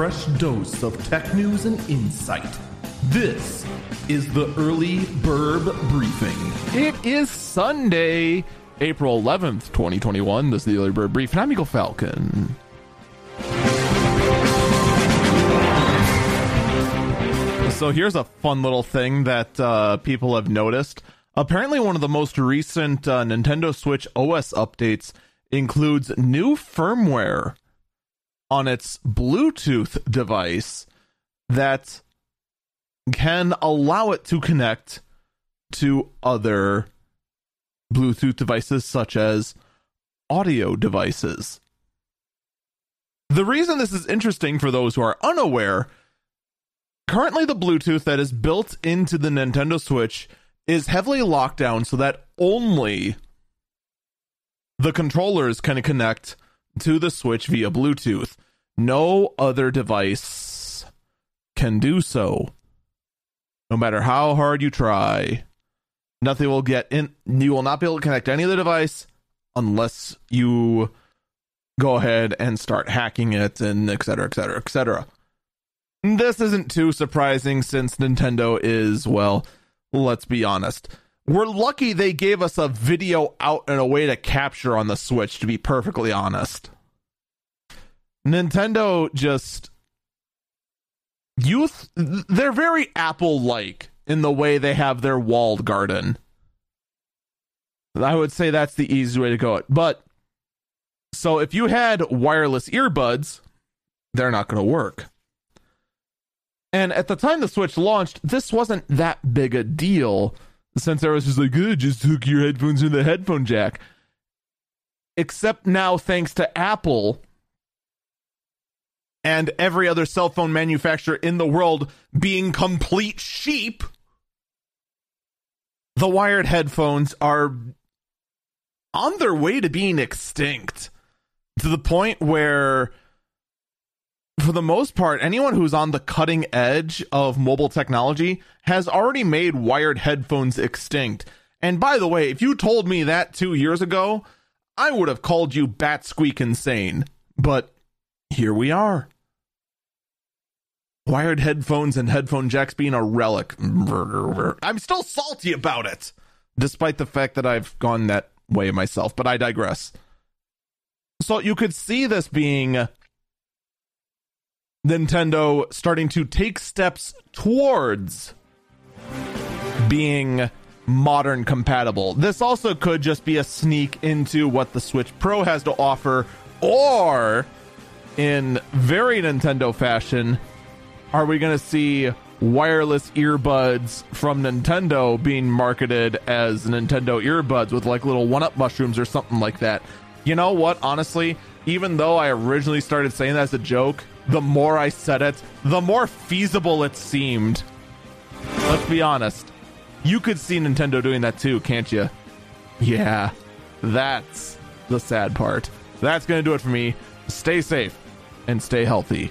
fresh dose of tech news and insight. This is the Early Bird Briefing. It is Sunday, April 11th, 2021. This is the Early Bird Brief, and I'm Eagle Falcon. So here's a fun little thing that uh, people have noticed. Apparently, one of the most recent uh, Nintendo Switch OS updates includes new firmware on its Bluetooth device that can allow it to connect to other Bluetooth devices, such as audio devices. The reason this is interesting for those who are unaware currently, the Bluetooth that is built into the Nintendo Switch is heavily locked down so that only the controllers can connect to the Switch via Bluetooth. No other device can do so. No matter how hard you try, nothing will get in. You will not be able to connect any other device unless you go ahead and start hacking it and et cetera, et cetera, et cetera. This isn't too surprising since Nintendo is, well, let's be honest. We're lucky they gave us a video out and a way to capture on the Switch, to be perfectly honest. Nintendo just youth they're very apple like in the way they have their walled garden. I would say that's the easy way to go it. But so if you had wireless earbuds, they're not going to work. And at the time the Switch launched, this wasn't that big a deal since there was just like, oh, just hook your headphones in the headphone jack. Except now, thanks to Apple, and every other cell phone manufacturer in the world being complete sheep, the wired headphones are on their way to being extinct to the point where for the most part anyone who's on the cutting edge of mobile technology has already made wired headphones extinct and by the way if you told me that 2 years ago i would have called you bat squeak insane but here we are wired headphones and headphone jacks being a relic. I'm still salty about it, despite the fact that I've gone that way myself, but I digress. So you could see this being Nintendo starting to take steps towards being modern compatible. This also could just be a sneak into what the Switch Pro has to offer, or in very Nintendo fashion, are we going to see wireless earbuds from Nintendo being marketed as Nintendo earbuds with like little one up mushrooms or something like that? You know what? Honestly, even though I originally started saying that as a joke, the more I said it, the more feasible it seemed. Let's be honest. You could see Nintendo doing that too, can't you? Yeah, that's the sad part. That's going to do it for me. Stay safe and stay healthy.